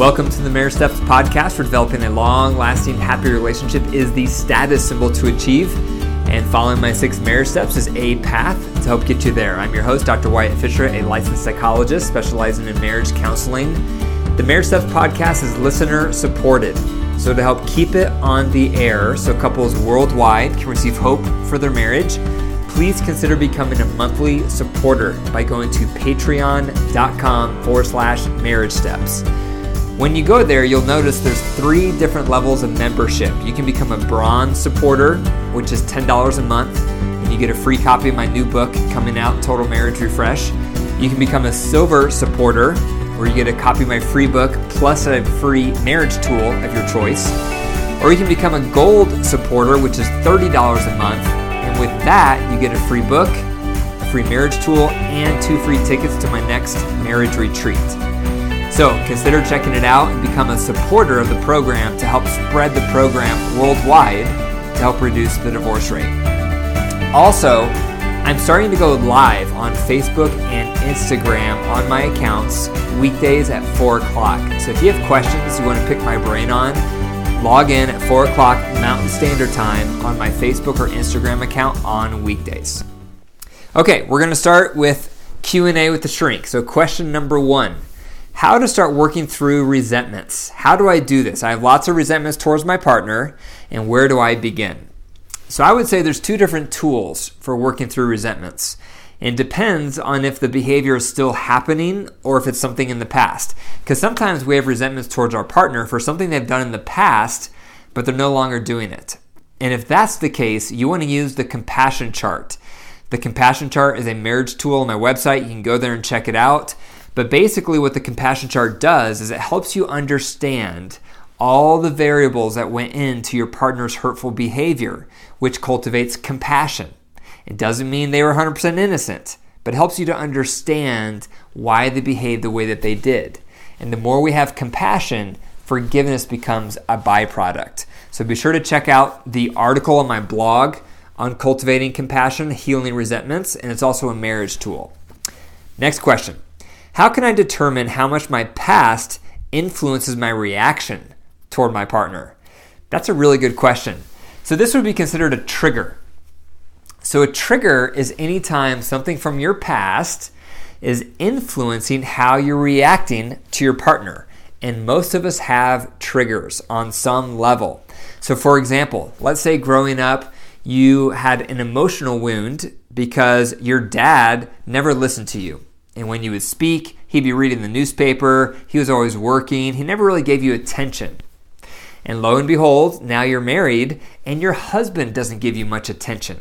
Welcome to the Marriage Steps podcast. For developing a long lasting, happy relationship is the status symbol to achieve. And following my six marriage steps is a path to help get you there. I'm your host, Dr. Wyatt Fisher, a licensed psychologist specializing in marriage counseling. The Marriage Steps podcast is listener supported. So, to help keep it on the air so couples worldwide can receive hope for their marriage, please consider becoming a monthly supporter by going to patreon.com forward slash marriage steps. When you go there, you'll notice there's three different levels of membership. You can become a bronze supporter, which is $10 a month, and you get a free copy of my new book coming out, Total Marriage Refresh. You can become a silver supporter, where you get a copy of my free book plus a free marriage tool of your choice. Or you can become a gold supporter, which is $30 a month, and with that, you get a free book, a free marriage tool, and two free tickets to my next marriage retreat. So consider checking it out and become a supporter of the program to help spread the program worldwide to help reduce the divorce rate. Also, I'm starting to go live on Facebook and Instagram on my accounts weekdays at 4 o'clock. So if you have questions you want to pick my brain on, log in at 4 o'clock Mountain Standard Time on my Facebook or Instagram account on weekdays. Okay, we're going to start with Q&A with the shrink. So question number one how to start working through resentments. How do I do this? I have lots of resentments towards my partner, and where do I begin? So I would say there's two different tools for working through resentments. It depends on if the behavior is still happening or if it's something in the past. Because sometimes we have resentments towards our partner for something they've done in the past, but they're no longer doing it. And if that's the case, you want to use the compassion chart. The compassion chart is a marriage tool on my website. You can go there and check it out. But basically, what the compassion chart does is it helps you understand all the variables that went into your partner's hurtful behavior, which cultivates compassion. It doesn't mean they were 100% innocent, but helps you to understand why they behaved the way that they did. And the more we have compassion, forgiveness becomes a byproduct. So be sure to check out the article on my blog on cultivating compassion, healing resentments, and it's also a marriage tool. Next question. How can I determine how much my past influences my reaction toward my partner? That's a really good question. So, this would be considered a trigger. So, a trigger is anytime something from your past is influencing how you're reacting to your partner. And most of us have triggers on some level. So, for example, let's say growing up, you had an emotional wound because your dad never listened to you. And when you would speak, he'd be reading the newspaper. He was always working. He never really gave you attention. And lo and behold, now you're married and your husband doesn't give you much attention.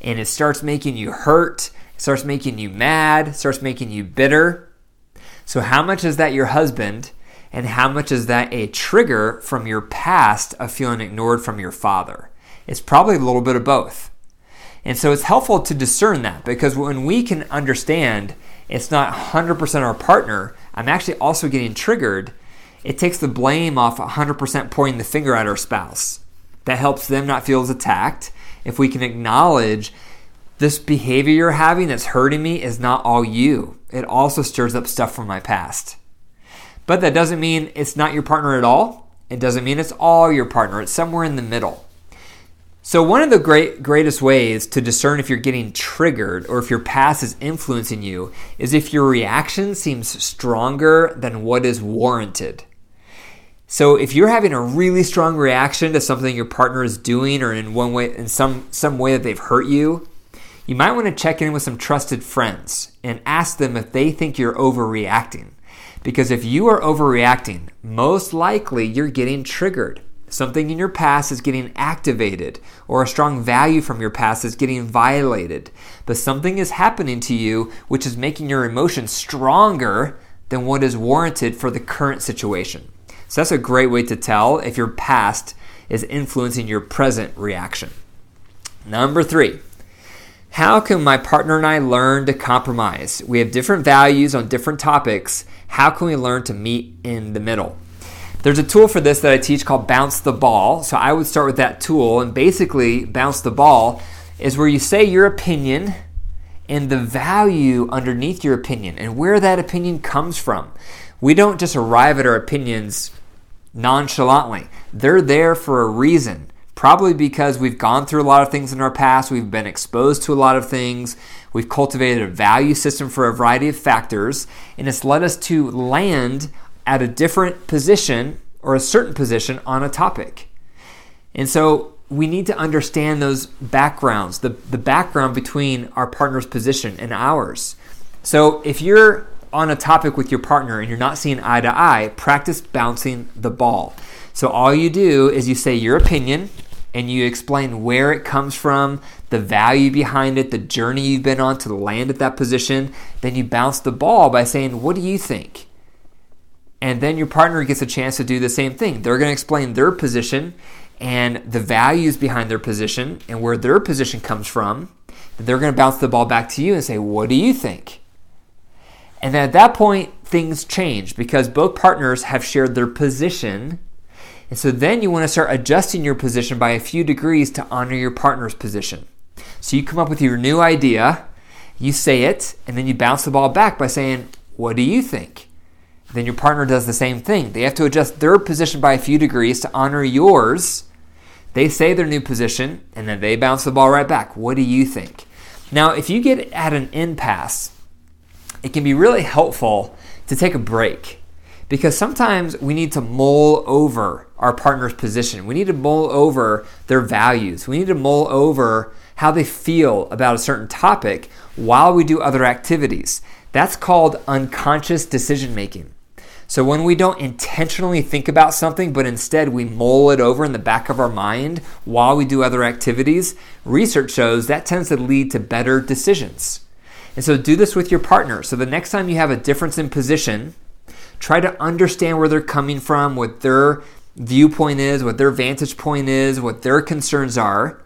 And it starts making you hurt, starts making you mad, starts making you bitter. So, how much is that your husband? And how much is that a trigger from your past of feeling ignored from your father? It's probably a little bit of both. And so it's helpful to discern that because when we can understand it's not 100% our partner, I'm actually also getting triggered. It takes the blame off 100% pointing the finger at our spouse. That helps them not feel as attacked. If we can acknowledge this behavior you're having that's hurting me is not all you, it also stirs up stuff from my past. But that doesn't mean it's not your partner at all. It doesn't mean it's all your partner. It's somewhere in the middle. So, one of the great, greatest ways to discern if you're getting triggered or if your past is influencing you is if your reaction seems stronger than what is warranted. So, if you're having a really strong reaction to something your partner is doing or in one way, in some, some way that they've hurt you, you might want to check in with some trusted friends and ask them if they think you're overreacting. Because if you are overreacting, most likely you're getting triggered. Something in your past is getting activated, or a strong value from your past is getting violated. But something is happening to you which is making your emotions stronger than what is warranted for the current situation. So that's a great way to tell if your past is influencing your present reaction. Number three, how can my partner and I learn to compromise? We have different values on different topics. How can we learn to meet in the middle? There's a tool for this that I teach called Bounce the Ball. So I would start with that tool, and basically, Bounce the Ball is where you say your opinion and the value underneath your opinion and where that opinion comes from. We don't just arrive at our opinions nonchalantly. They're there for a reason. Probably because we've gone through a lot of things in our past, we've been exposed to a lot of things, we've cultivated a value system for a variety of factors, and it's led us to land at a different position or a certain position on a topic. And so we need to understand those backgrounds, the, the background between our partner's position and ours. So if you're on a topic with your partner and you're not seeing eye to eye, practice bouncing the ball. So all you do is you say your opinion and you explain where it comes from, the value behind it, the journey you've been on to land at that position. Then you bounce the ball by saying, What do you think? And then your partner gets a chance to do the same thing. They're going to explain their position and the values behind their position and where their position comes from. Then They're going to bounce the ball back to you and say, What do you think? And then at that point, things change because both partners have shared their position and so then you want to start adjusting your position by a few degrees to honor your partner's position. So you come up with your new idea, you say it, and then you bounce the ball back by saying, What do you think? Then your partner does the same thing. They have to adjust their position by a few degrees to honor yours. They say their new position, and then they bounce the ball right back. What do you think? Now, if you get at an impasse, it can be really helpful to take a break because sometimes we need to mull over our partner's position. We need to mull over their values. We need to mull over how they feel about a certain topic while we do other activities. That's called unconscious decision making. So when we don't intentionally think about something, but instead we mull it over in the back of our mind while we do other activities, research shows that tends to lead to better decisions. And so do this with your partner. So the next time you have a difference in position, Try to understand where they're coming from, what their viewpoint is, what their vantage point is, what their concerns are,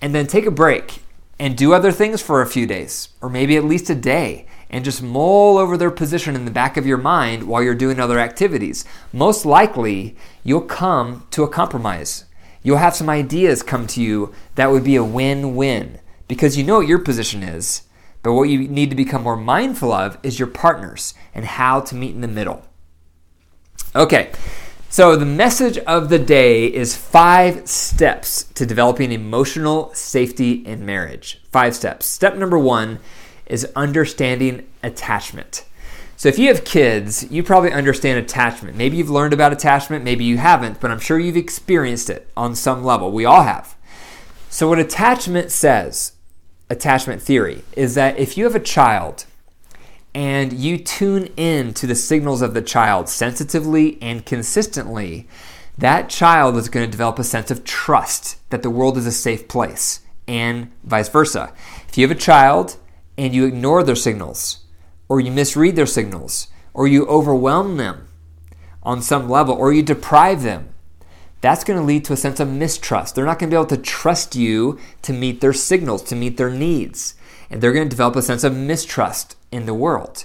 and then take a break and do other things for a few days, or maybe at least a day, and just mull over their position in the back of your mind while you're doing other activities. Most likely, you'll come to a compromise. You'll have some ideas come to you that would be a win win because you know what your position is. But what you need to become more mindful of is your partners and how to meet in the middle. Okay, so the message of the day is five steps to developing emotional safety in marriage. Five steps. Step number one is understanding attachment. So if you have kids, you probably understand attachment. Maybe you've learned about attachment, maybe you haven't, but I'm sure you've experienced it on some level. We all have. So, what attachment says, attachment theory, is that if you have a child and you tune in to the signals of the child sensitively and consistently, that child is going to develop a sense of trust that the world is a safe place, and vice versa. If you have a child and you ignore their signals, or you misread their signals, or you overwhelm them on some level, or you deprive them, that's going to lead to a sense of mistrust. They're not going to be able to trust you to meet their signals, to meet their needs. And they're going to develop a sense of mistrust in the world.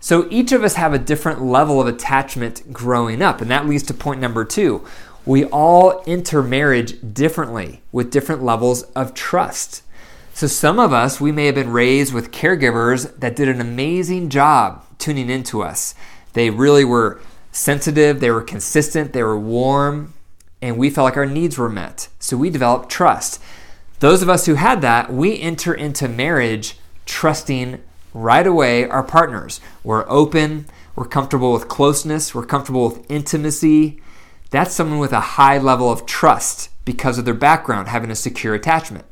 So each of us have a different level of attachment growing up, and that leads to point number two. We all enter marriage differently with different levels of trust. So some of us, we may have been raised with caregivers that did an amazing job tuning into us. They really were sensitive, they were consistent, they were warm, and we felt like our needs were met. So we developed trust. Those of us who had that, we enter into marriage trusting right away our partners. We're open, we're comfortable with closeness, we're comfortable with intimacy. That's someone with a high level of trust because of their background, having a secure attachment.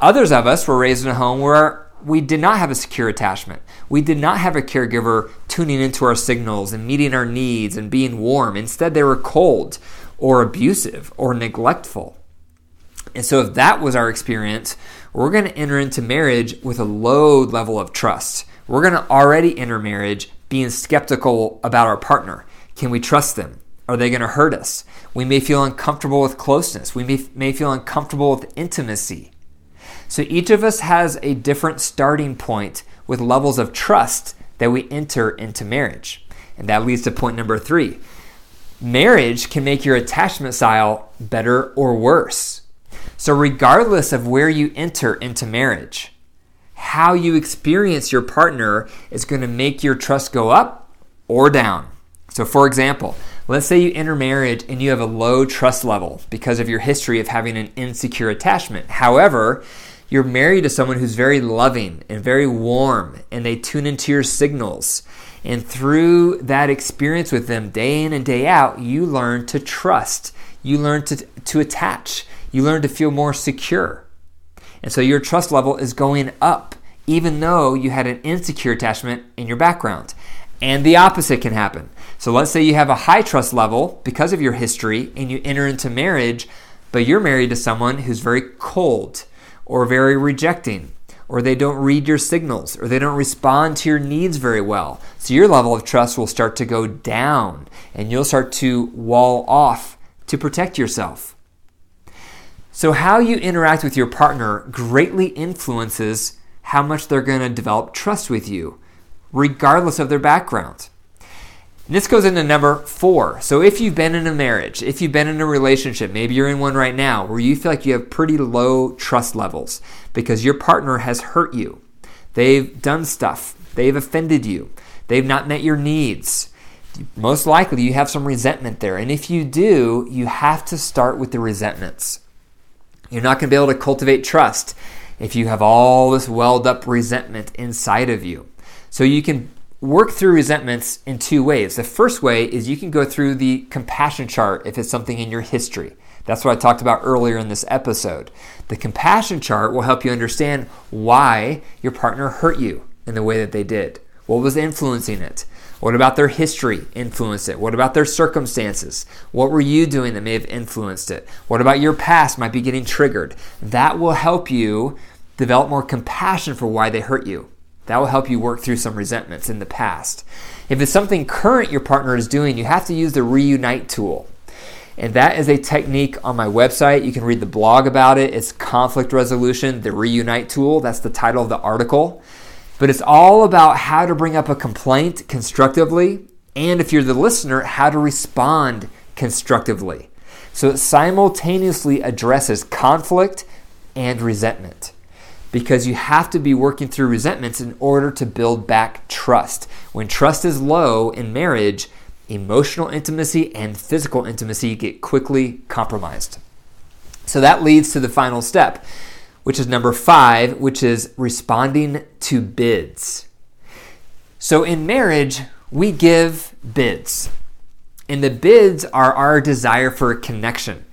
Others of us were raised in a home where we did not have a secure attachment. We did not have a caregiver tuning into our signals and meeting our needs and being warm. Instead, they were cold or abusive or neglectful. And so, if that was our experience, we're going to enter into marriage with a low level of trust. We're going to already enter marriage being skeptical about our partner. Can we trust them? Are they going to hurt us? We may feel uncomfortable with closeness. We may, may feel uncomfortable with intimacy. So each of us has a different starting point with levels of trust that we enter into marriage. And that leads to point number three marriage can make your attachment style better or worse. So, regardless of where you enter into marriage, how you experience your partner is going to make your trust go up or down. So, for example, let's say you enter marriage and you have a low trust level because of your history of having an insecure attachment. However, you're married to someone who's very loving and very warm, and they tune into your signals. And through that experience with them day in and day out, you learn to trust. You learn to, to attach. You learn to feel more secure. And so your trust level is going up, even though you had an insecure attachment in your background. And the opposite can happen. So let's say you have a high trust level because of your history and you enter into marriage, but you're married to someone who's very cold or very rejecting, or they don't read your signals, or they don't respond to your needs very well. So your level of trust will start to go down, and you'll start to wall off to protect yourself. So, how you interact with your partner greatly influences how much they're going to develop trust with you, regardless of their background. And this goes into number four. So, if you've been in a marriage, if you've been in a relationship, maybe you're in one right now where you feel like you have pretty low trust levels because your partner has hurt you, they've done stuff, they've offended you, they've not met your needs. Most likely, you have some resentment there. And if you do, you have to start with the resentments. You're not going to be able to cultivate trust if you have all this welled up resentment inside of you. So, you can work through resentments in two ways. The first way is you can go through the compassion chart if it's something in your history. That's what I talked about earlier in this episode. The compassion chart will help you understand why your partner hurt you in the way that they did. What was influencing it? What about their history influenced it? What about their circumstances? What were you doing that may have influenced it? What about your past might be getting triggered? That will help you develop more compassion for why they hurt you. That will help you work through some resentments in the past. If it's something current your partner is doing, you have to use the reunite tool. And that is a technique on my website. You can read the blog about it. It's conflict resolution, the reunite tool. That's the title of the article. But it's all about how to bring up a complaint constructively, and if you're the listener, how to respond constructively. So it simultaneously addresses conflict and resentment because you have to be working through resentments in order to build back trust. When trust is low in marriage, emotional intimacy and physical intimacy get quickly compromised. So that leads to the final step, which is number five, which is responding to bids. So in marriage, we give bids, and the bids are our desire for a connection.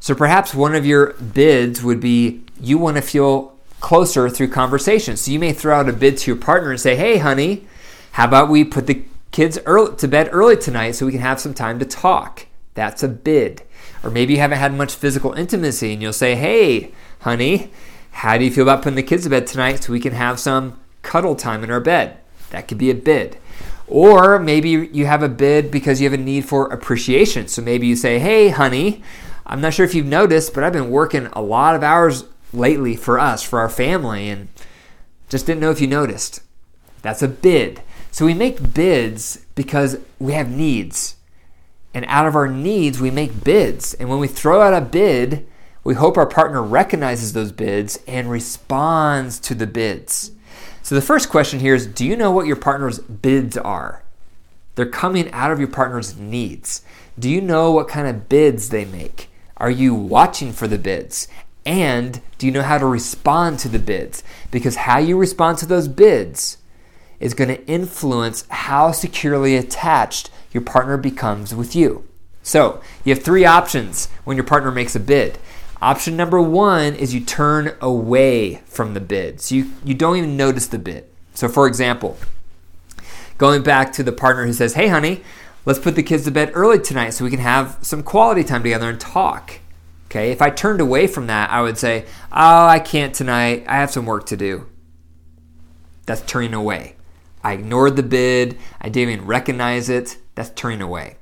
So perhaps one of your bids would be you want to feel closer through conversation. So you may throw out a bid to your partner and say, "Hey, honey, how about we put the kids early, to bed early tonight so we can have some time to talk?" That's a bid. Or maybe you haven't had much physical intimacy and you'll say, "Hey, honey, how do you feel about putting the kids to bed tonight so we can have some cuddle time in our bed?" That could be a bid. Or maybe you have a bid because you have a need for appreciation. So maybe you say, "Hey, honey, I'm not sure if you've noticed, but I've been working a lot of hours lately for us, for our family, and just didn't know if you noticed. That's a bid. So we make bids because we have needs. And out of our needs, we make bids. And when we throw out a bid, we hope our partner recognizes those bids and responds to the bids. So the first question here is Do you know what your partner's bids are? They're coming out of your partner's needs. Do you know what kind of bids they make? Are you watching for the bids? And do you know how to respond to the bids? Because how you respond to those bids is going to influence how securely attached your partner becomes with you. So, you have three options when your partner makes a bid. Option number one is you turn away from the bid. So, you, you don't even notice the bid. So, for example, going back to the partner who says, Hey, honey, let's put the kids to bed early tonight so we can have some quality time together and talk. Okay, if I turned away from that, I would say, Oh, I can't tonight. I have some work to do. That's turning away. I ignored the bid. I didn't even recognize it. That's turning away.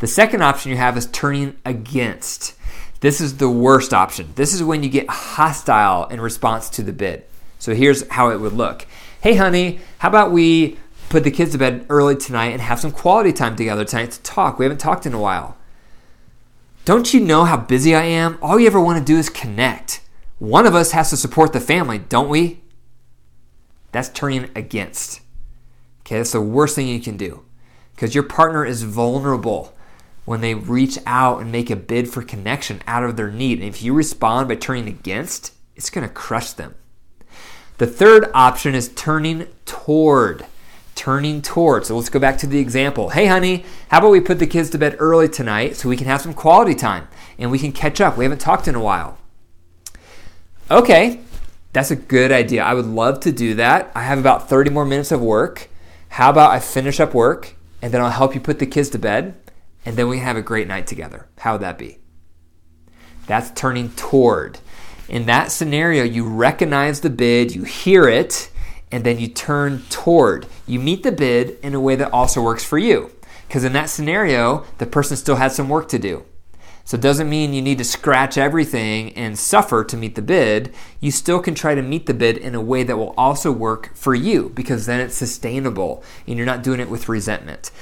The second option you have is turning against. This is the worst option. This is when you get hostile in response to the bid. So here's how it would look Hey, honey, how about we put the kids to bed early tonight and have some quality time together tonight to talk? We haven't talked in a while. Don't you know how busy I am? All you ever want to do is connect. One of us has to support the family, don't we? That's turning against. Okay, that's the worst thing you can do. because your partner is vulnerable when they reach out and make a bid for connection out of their need. And if you respond by turning against, it's going to crush them. The third option is turning toward. Turning toward. So let's go back to the example. Hey, honey, how about we put the kids to bed early tonight so we can have some quality time and we can catch up? We haven't talked in a while. Okay, that's a good idea. I would love to do that. I have about 30 more minutes of work. How about I finish up work and then I'll help you put the kids to bed and then we have a great night together. How would that be? That's turning toward. In that scenario, you recognize the bid, you hear it, and then you turn toward. You meet the bid in a way that also works for you. Because in that scenario, the person still has some work to do. So it doesn't mean you need to scratch everything and suffer to meet the bid. You still can try to meet the bid in a way that will also work for you because then it's sustainable and you're not doing it with resentment.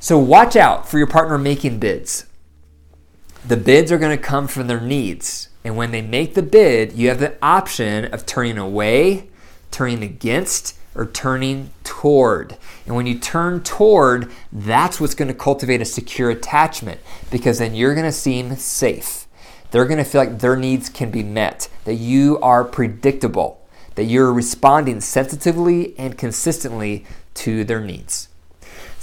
So watch out for your partner making bids. The bids are going to come from their needs. And when they make the bid, you have the option of turning away, turning against, or turning toward. And when you turn toward, that's what's going to cultivate a secure attachment because then you're going to seem safe. They're going to feel like their needs can be met, that you are predictable, that you're responding sensitively and consistently to their needs.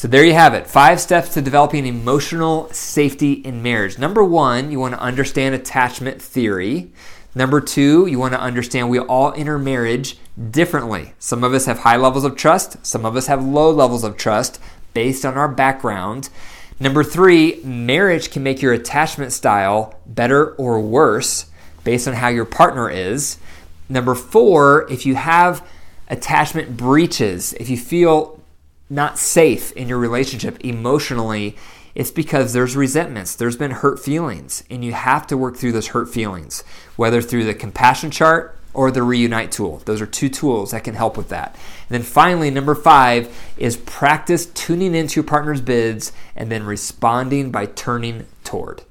So there you have it. Five steps to developing emotional safety in marriage. Number one, you want to understand attachment theory. Number two, you want to understand we all enter marriage differently. Some of us have high levels of trust, some of us have low levels of trust based on our background. Number three, marriage can make your attachment style better or worse based on how your partner is. Number four, if you have attachment breaches, if you feel not safe in your relationship emotionally, it's because there's resentments, there's been hurt feelings, and you have to work through those hurt feelings, whether through the compassion chart or the reunite tool. Those are two tools that can help with that. And then finally, number five is practice tuning into your partner's bids and then responding by turning toward.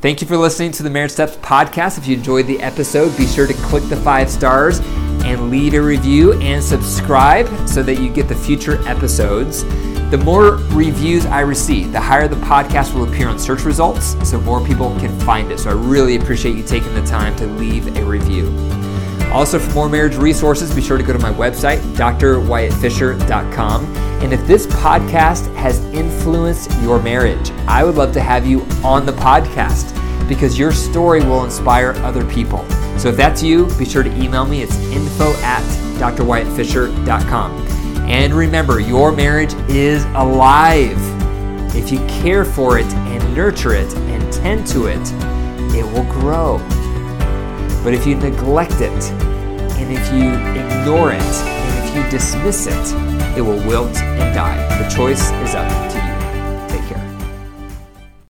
Thank you for listening to the Marriage Steps podcast. If you enjoyed the episode, be sure to click the five stars and leave a review and subscribe so that you get the future episodes. The more reviews I receive, the higher the podcast will appear on search results so more people can find it. So I really appreciate you taking the time to leave a review. Also, for more marriage resources, be sure to go to my website, drwyattfisher.com. And if this podcast has influenced your marriage, I would love to have you on the podcast because your story will inspire other people. So if that's you, be sure to email me. It's info at drwyattfisher.com. And remember, your marriage is alive. If you care for it and nurture it and tend to it, it will grow. But if you neglect it, and if you ignore it, and if you dismiss it, it will wilt and die. The choice is up to you.